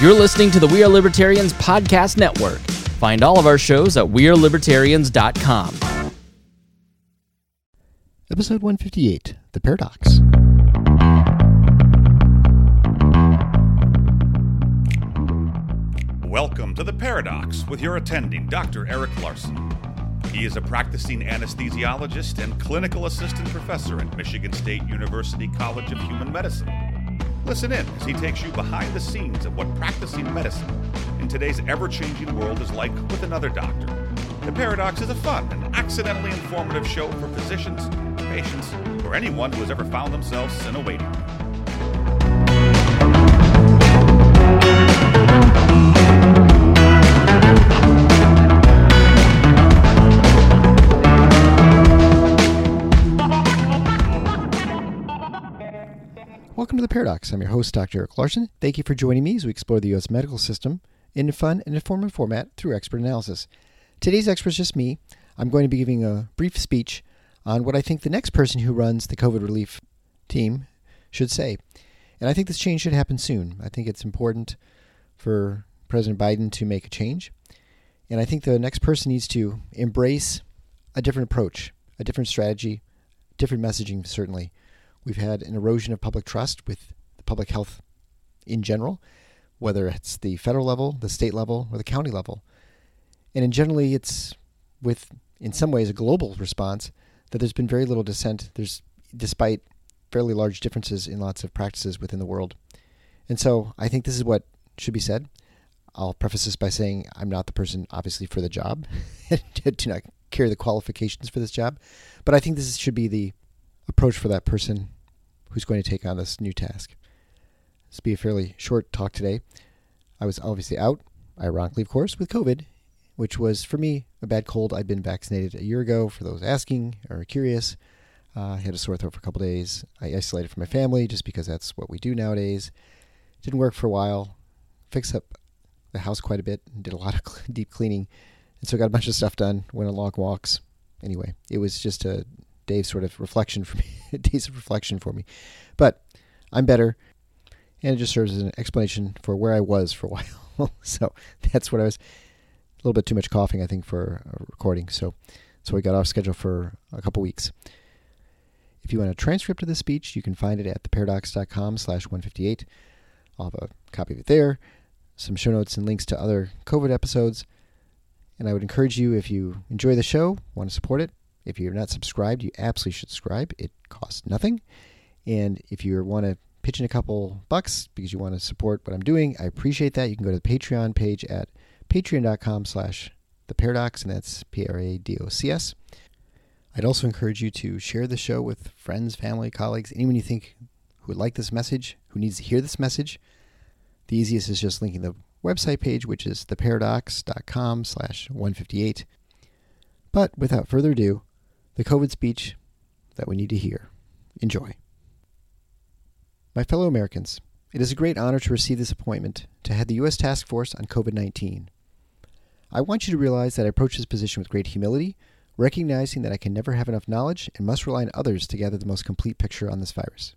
You're listening to the We Are Libertarians Podcast Network. Find all of our shows at WeareLibertarians.com. Episode 158 The Paradocs. Welcome to The Paradocs with your attending, Dr. Eric Larson. He is a practicing anesthesiologist and clinical assistant professor at Michigan State University College of Human Medicine. Listen in as he takes you behind the scenes of what practicing medicine in today's ever changing world is like with another doctor. The Paradocs is a fun and accidentally informative show for physicians, patients, or anyone who has ever found themselves in a waiting room. To The Paradocs. I'm your host, Dr. Eric Larson. Thank you for joining me as we explore the U.S. medical system in a fun and informative format through expert analysis. Today's expert is just me. I'm going to be giving a brief speech on what I think the next person who runs the COVID relief team should say. And I think this change should happen soon. I think it's important for President Biden to make a change. And I think the next person needs to embrace a different approach, a different strategy, different messaging, certainly. We've had an erosion of public trust with the public health in general, whether it's the federal level, the state level, or the county level. And in generally, it's with, in some ways, a global response that there's been very little dissent. There's, despite fairly large differences in lots of practices within the world. And so I think this is what should be said. I'll preface this by saying I'm not the person, obviously, for the job. Do not carry the qualifications for this job. But I think this should be the approach for that person who's going to take on this new task. This will be a fairly short talk today. I was obviously out, ironically, of course, with COVID, which was for me a bad cold. I'd been vaccinated a year ago. For those asking or curious, uh, I had a sore throat for a couple days. I isolated from my family just because that's what we do nowadays. Didn't work for a while. Fixed up the house quite a bit. Did a lot of deep cleaning, and so got a bunch of stuff done. Went on long walks. Anyway, it was just a day's sort of reflection for me, days of reflection for me. But I'm better, and it just serves as an explanation for where I was for a while. so that's what I was. A little bit too much coughing, I think, for recording. So, so we got off schedule for a couple weeks. If you want a transcript of this speech, you can find it at theparadocs.com slash 158. I'll have a copy of it there, some show notes and links to other COVID episodes. And I would encourage you, if you enjoy the show, want to support it, if you're not subscribed, you absolutely should subscribe. It costs nothing. And if you want to pitch in a couple bucks because you want to support what I'm doing, I appreciate that. You can go to the Patreon page at patreon.com slash the paradocs, and that's P-R-A-D-O-C-S. I'd also encourage you to share the show with friends, family, colleagues, anyone you think who would like this message, who needs to hear this message. The easiest is just linking the website page, which is theparadocs.com slash 158. But without further ado, the COVID speech that we need to hear. Enjoy. My fellow Americans, it is a great honor to receive this appointment to head the U.S. Task Force on COVID 19. I want you to realize that I approach this position with great humility, recognizing that I can never have enough knowledge and must rely on others to gather the most complete picture on this virus.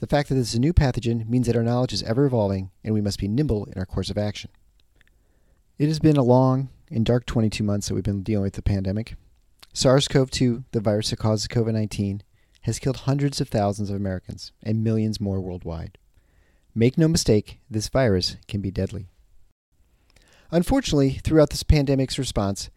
The fact that this is a new pathogen means that our knowledge is ever evolving and we must be nimble in our course of action. It has been a long and dark 22 months that we've been dealing with the pandemic. SARS CoV 2, the virus that causes COVID 19, has killed hundreds of thousands of Americans and millions more worldwide. Make no mistake, this virus can be deadly. Unfortunately, throughout this pandemic's response,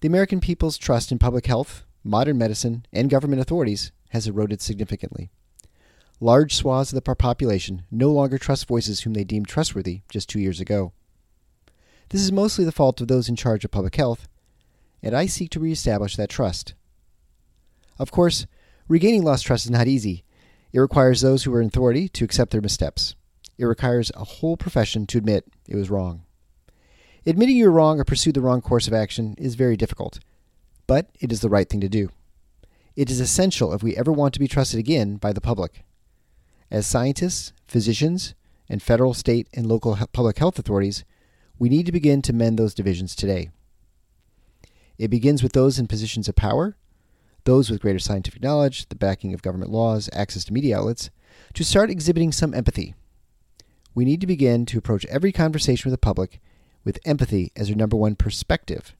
the American people's trust in public health, modern medicine, and government authorities has eroded significantly. Large swaths of the population no longer trust voices whom they deemed trustworthy just two years ago. This is mostly the fault of those in charge of public health, and I seek to reestablish that trust. Of course, regaining lost trust is not easy. It requires those who are in authority to accept their missteps. It requires a whole profession to admit it was wrong. Admitting you're wrong or pursued the wrong course of action is very difficult, but it is the right thing to do. It is essential if we ever want to be trusted again by the public. As scientists, physicians, and federal, state, and local public health authorities, we need to begin to mend those divisions today. It begins with those in positions of power, those with greater scientific knowledge, the backing of government laws, access to media outlets, to start exhibiting some empathy. we need to begin to approach every conversation with the public with empathy as our number one perspective.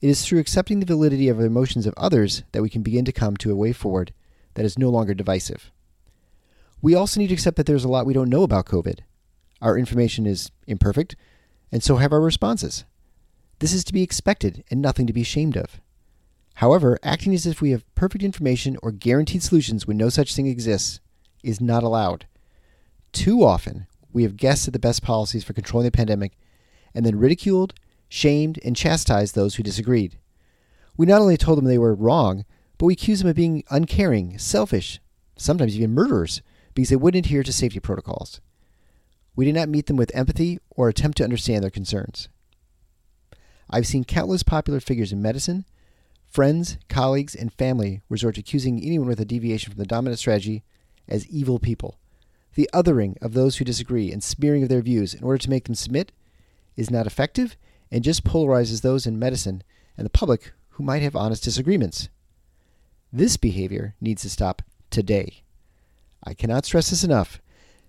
It is through accepting the validity of the emotions of others that we can begin to come to a way forward that is no longer divisive. We also need to accept that there's a lot we don't know about COVID. Our information is imperfect, and so have our responses. This is to be expected and nothing to be ashamed of. However, acting as if we have perfect information or guaranteed solutions when no such thing exists is not allowed. Too often, we have guessed at the best policies for controlling the pandemic and then ridiculed, shamed, and chastised those who disagreed. We not only told them they were wrong, but we accused them of being uncaring, selfish, sometimes even murderers, because they wouldn't adhere to safety protocols. We did not meet them with empathy or attempt to understand their concerns. I've seen countless popular figures in medicine, friends, colleagues, and family resort to accusing anyone with a deviation from the dominant strategy as evil people. The othering of those who disagree and smearing of their views in order to make them submit is not effective and just polarizes those in medicine and the public who might have honest disagreements. This behavior needs to stop today. I cannot stress this enough.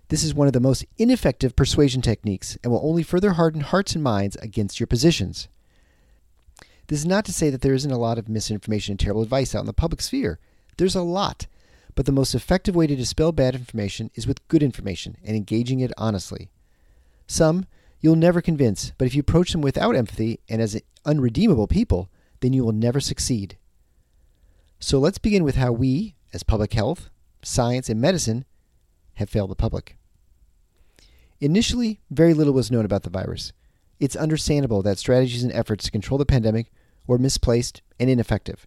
This is one of the most ineffective persuasion techniques and will only further harden hearts and minds against your positions. This is not to say that there isn't a lot of misinformation and terrible advice out in the public sphere. There's a lot. But the most effective way to dispel bad information is with good information and engaging it honestly. Some you'll never convince, but if you approach them without empathy and as unredeemable people, then you will never succeed. So let's begin with how we, as public health, science, and medicine, have failed the public. Initially, very little was known about the virus. It's understandable that strategies and efforts to control the pandemic were misplaced and ineffective.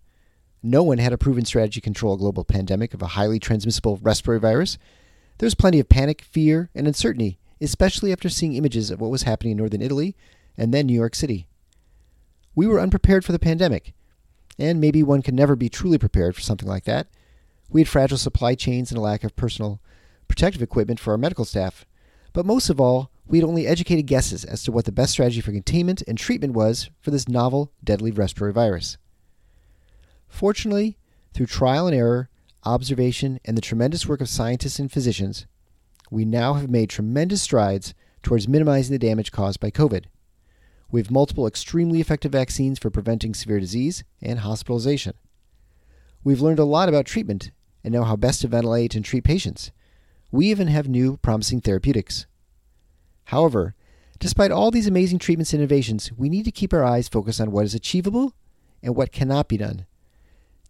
No one had a proven strategy to control a global pandemic of a highly transmissible respiratory virus. There was plenty of panic, fear, and uncertainty, especially after seeing images of what was happening in northern Italy and then New York City. We were unprepared for the pandemic, and maybe one can never be truly prepared for something like that. We had fragile supply chains and a lack of personal protective equipment for our medical staff. But most of all, we had only educated guesses as to what the best strategy for containment and treatment was for this novel, deadly respiratory virus. Fortunately, through trial and error, observation, and the tremendous work of scientists and physicians, we now have made tremendous strides towards minimizing the damage caused by COVID. We have multiple extremely effective vaccines for preventing severe disease and hospitalization. We've learned a lot about treatment and know how best to ventilate and treat patients. We even have new promising therapeutics. However, despite all these amazing treatments and innovations, we need to keep our eyes focused on what is achievable and what cannot be done.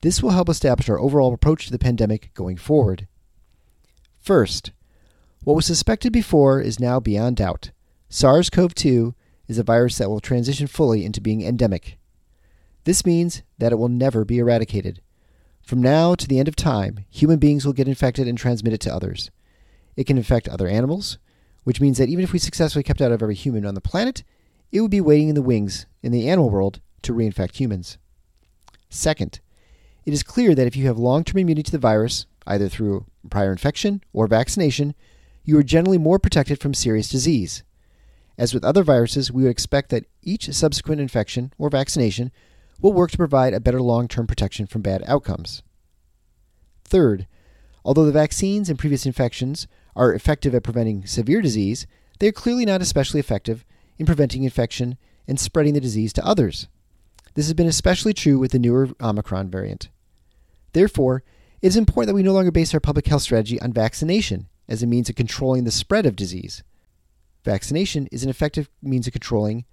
This will help establish our overall approach to the pandemic going forward. First, what was suspected before is now beyond doubt. SARS CoV 2 is a virus that will transition fully into being endemic. This means that it will never be eradicated. From now to the end of time, human beings will get infected and transmit it to others. It can infect other animals, which means that even if we successfully kept out of every human on the planet, it would be waiting in the wings in the animal world to reinfect humans. Second, it is clear that if you have long term immunity to the virus, either through prior infection or vaccination, you are generally more protected from serious disease. As with other viruses, we would expect that each subsequent infection or vaccination will work to provide a better long term protection from bad outcomes. Third, although the vaccines and previous infections are effective at preventing severe disease, they are clearly not especially effective in preventing infection and spreading the disease to others. This has been especially true with the newer Omicron variant. Therefore, it is important that we no longer base our public health strategy on vaccination as a means of controlling the spread of disease. Vaccination is an effective means of controlling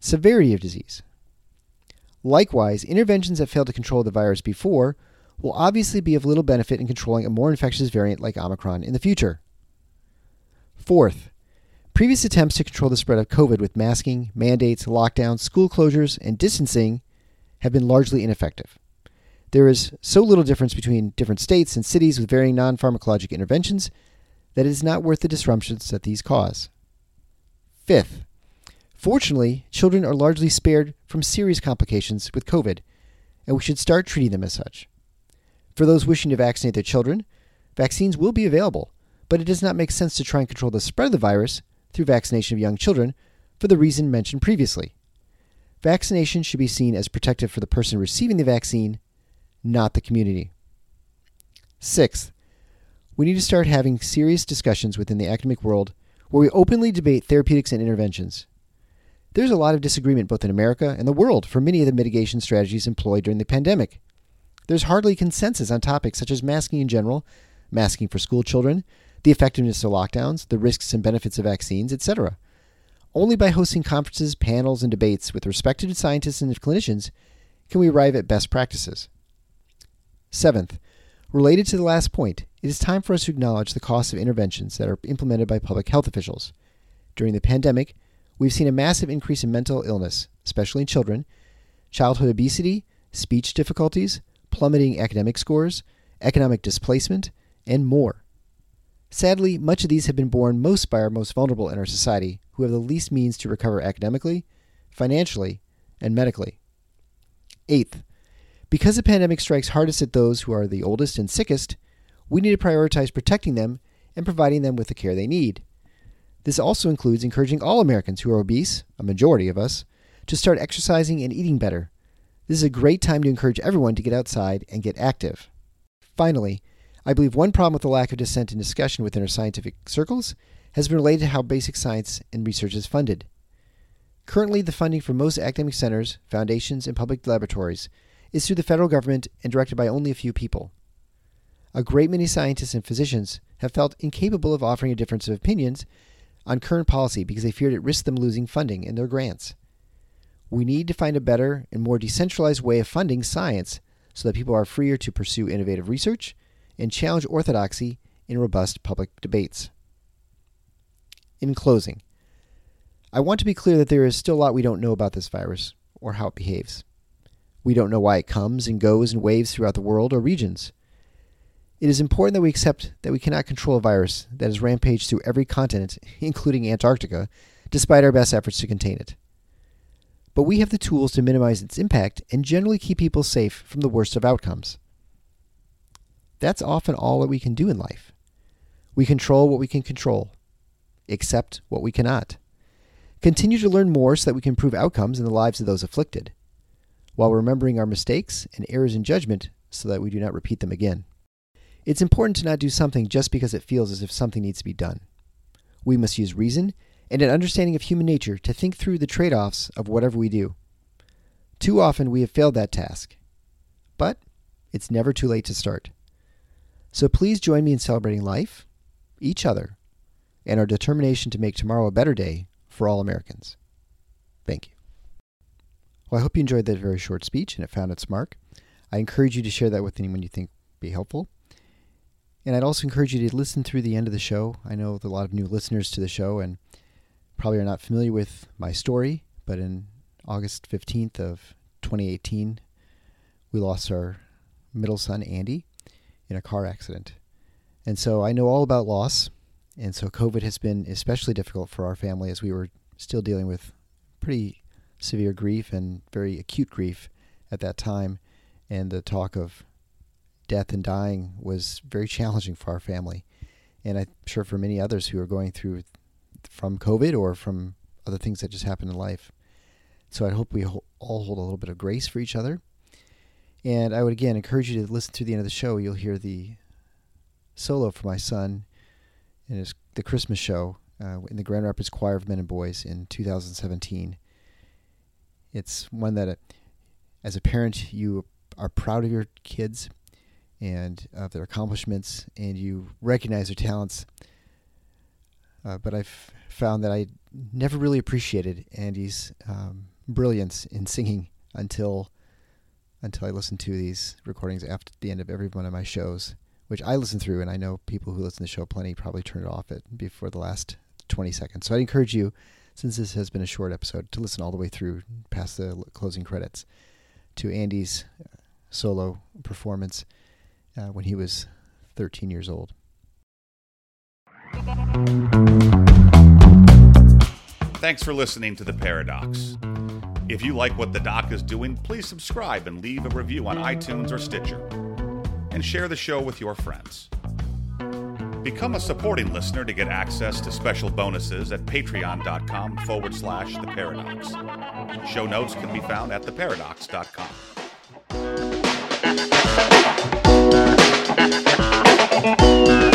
severity of disease. Likewise, interventions that failed to control the virus before will obviously be of little benefit in controlling a more infectious variant like Omicron in the future. Fourth, previous attempts to control the spread of COVID with masking, mandates, lockdowns, school closures, and distancing have been largely ineffective. There is so little difference between different states and cities with varying non pharmacologic interventions that it is not worth the disruptions that these cause. Fifth, fortunately, children are largely spared from serious complications with COVID, and we should start treating them as such. For those wishing to vaccinate their children, vaccines will be available, but it does not make sense to try and control the spread of the virus through vaccination of young children for the reason mentioned previously. Vaccination should be seen as protective for the person receiving the vaccine, not the community. Sixth, we need to start having serious discussions within the academic world where we openly debate therapeutics and interventions. There's a lot of disagreement both in America and the world for many of the mitigation strategies employed during the pandemic. There's hardly consensus on topics such as masking in general, masking for school children, the effectiveness of lockdowns, the risks and benefits of vaccines, etc. Only by hosting conferences, panels, and debates with respected scientists and clinicians can we arrive at best practices. Seventh, related to the last point, it is time for us to acknowledge the costs of interventions that are implemented by public health officials. During the pandemic, we've seen a massive increase in mental illness, especially in children, childhood obesity, speech difficulties, plummeting academic scores, economic displacement, and more. Sadly, much of these have been borne most by our most vulnerable in our society, who have the least means to recover academically, financially, and medically. Eighth, because the pandemic strikes hardest at those who are the oldest and sickest, we need to prioritize protecting them and providing them with the care they need. This also includes encouraging all Americans who are obese, a majority of us, to start exercising and eating better. This is a great time to encourage everyone to get outside and get active. Finally, I believe one problem with the lack of dissent and discussion within our scientific circles has been related to how basic science and research is funded. Currently, the funding for most academic centers, foundations, and public laboratories is through the federal government and directed by only a few people. A great many scientists and physicians have felt incapable of offering a difference of opinions on current policy because they feared it risked them losing funding in their grants. We need to find a better and more decentralized way of funding science so that people are freer to pursue innovative research and challenge orthodoxy in robust public debates. In closing, I want to be clear that there is still a lot we don't know about this virus or how it behaves. We don't know why it comes and goes in waves throughout the world or regions. It is important that we accept that we cannot control a virus that has rampaged through every continent, including Antarctica, despite our best efforts to contain it. But we have the tools to minimize its impact and generally keep people safe from the worst of outcomes. That's often all that we can do in life. We control what we can control, accept what we cannot. Continue to learn more so that we can improve outcomes in the lives of those afflicted, while remembering our mistakes and errors in judgment so that we do not repeat them again. It's important to not do something just because it feels as if something needs to be done. We must use reason and an understanding of human nature to think through the trade offs of whatever we do. Too often we have failed that task. But it's never too late to start. So please join me in celebrating life, each other, and our determination to make tomorrow a better day for all Americans. Thank you. Well, I hope you enjoyed that very short speech and it found its mark. I encourage you to share that with anyone you think be helpful. And I'd also encourage you to listen through the end of the show. I know a lot of new listeners to the show and probably are not familiar with my story, but in August 15th of 2018, we lost our middle son, Andy, in a car accident. And so I know all about loss. And so COVID has been especially difficult for our family as we were still dealing with pretty severe grief and very acute grief at that time. And the talk of death and dying was very challenging for our family. And I'm sure for many others who are going through from COVID or from other things that just happen in life. So I hope we all hold a little bit of grace for each other. And I would again encourage you to listen to the end of the show. You'll hear the solo for my son in his, the Christmas show uh, in the Grand Rapids Choir of Men and Boys in 2017. It's one that, uh, as a parent, you are proud of your kids and of their accomplishments, and you recognize their talents. Uh, but I've found that I never really appreciated Andy's um, brilliance in singing until until I listen to these recordings after the end of every one of my shows, which I listen through, and I know people who listen to the show plenty probably turn it off it before the last 20 seconds. So I'd encourage you, since this has been a short episode, to listen all the way through past the closing credits to Andy's uh, solo performance uh, when he was 13 years old. Thanks for listening to The Paradocs. If you like what the doc is doing, please subscribe and leave a review on iTunes or Stitcher. And share the show with your friends. Become a supporting listener to get access to special bonuses at patreon.com forward slash the paradocs. Show notes can be found at theparadocs.com.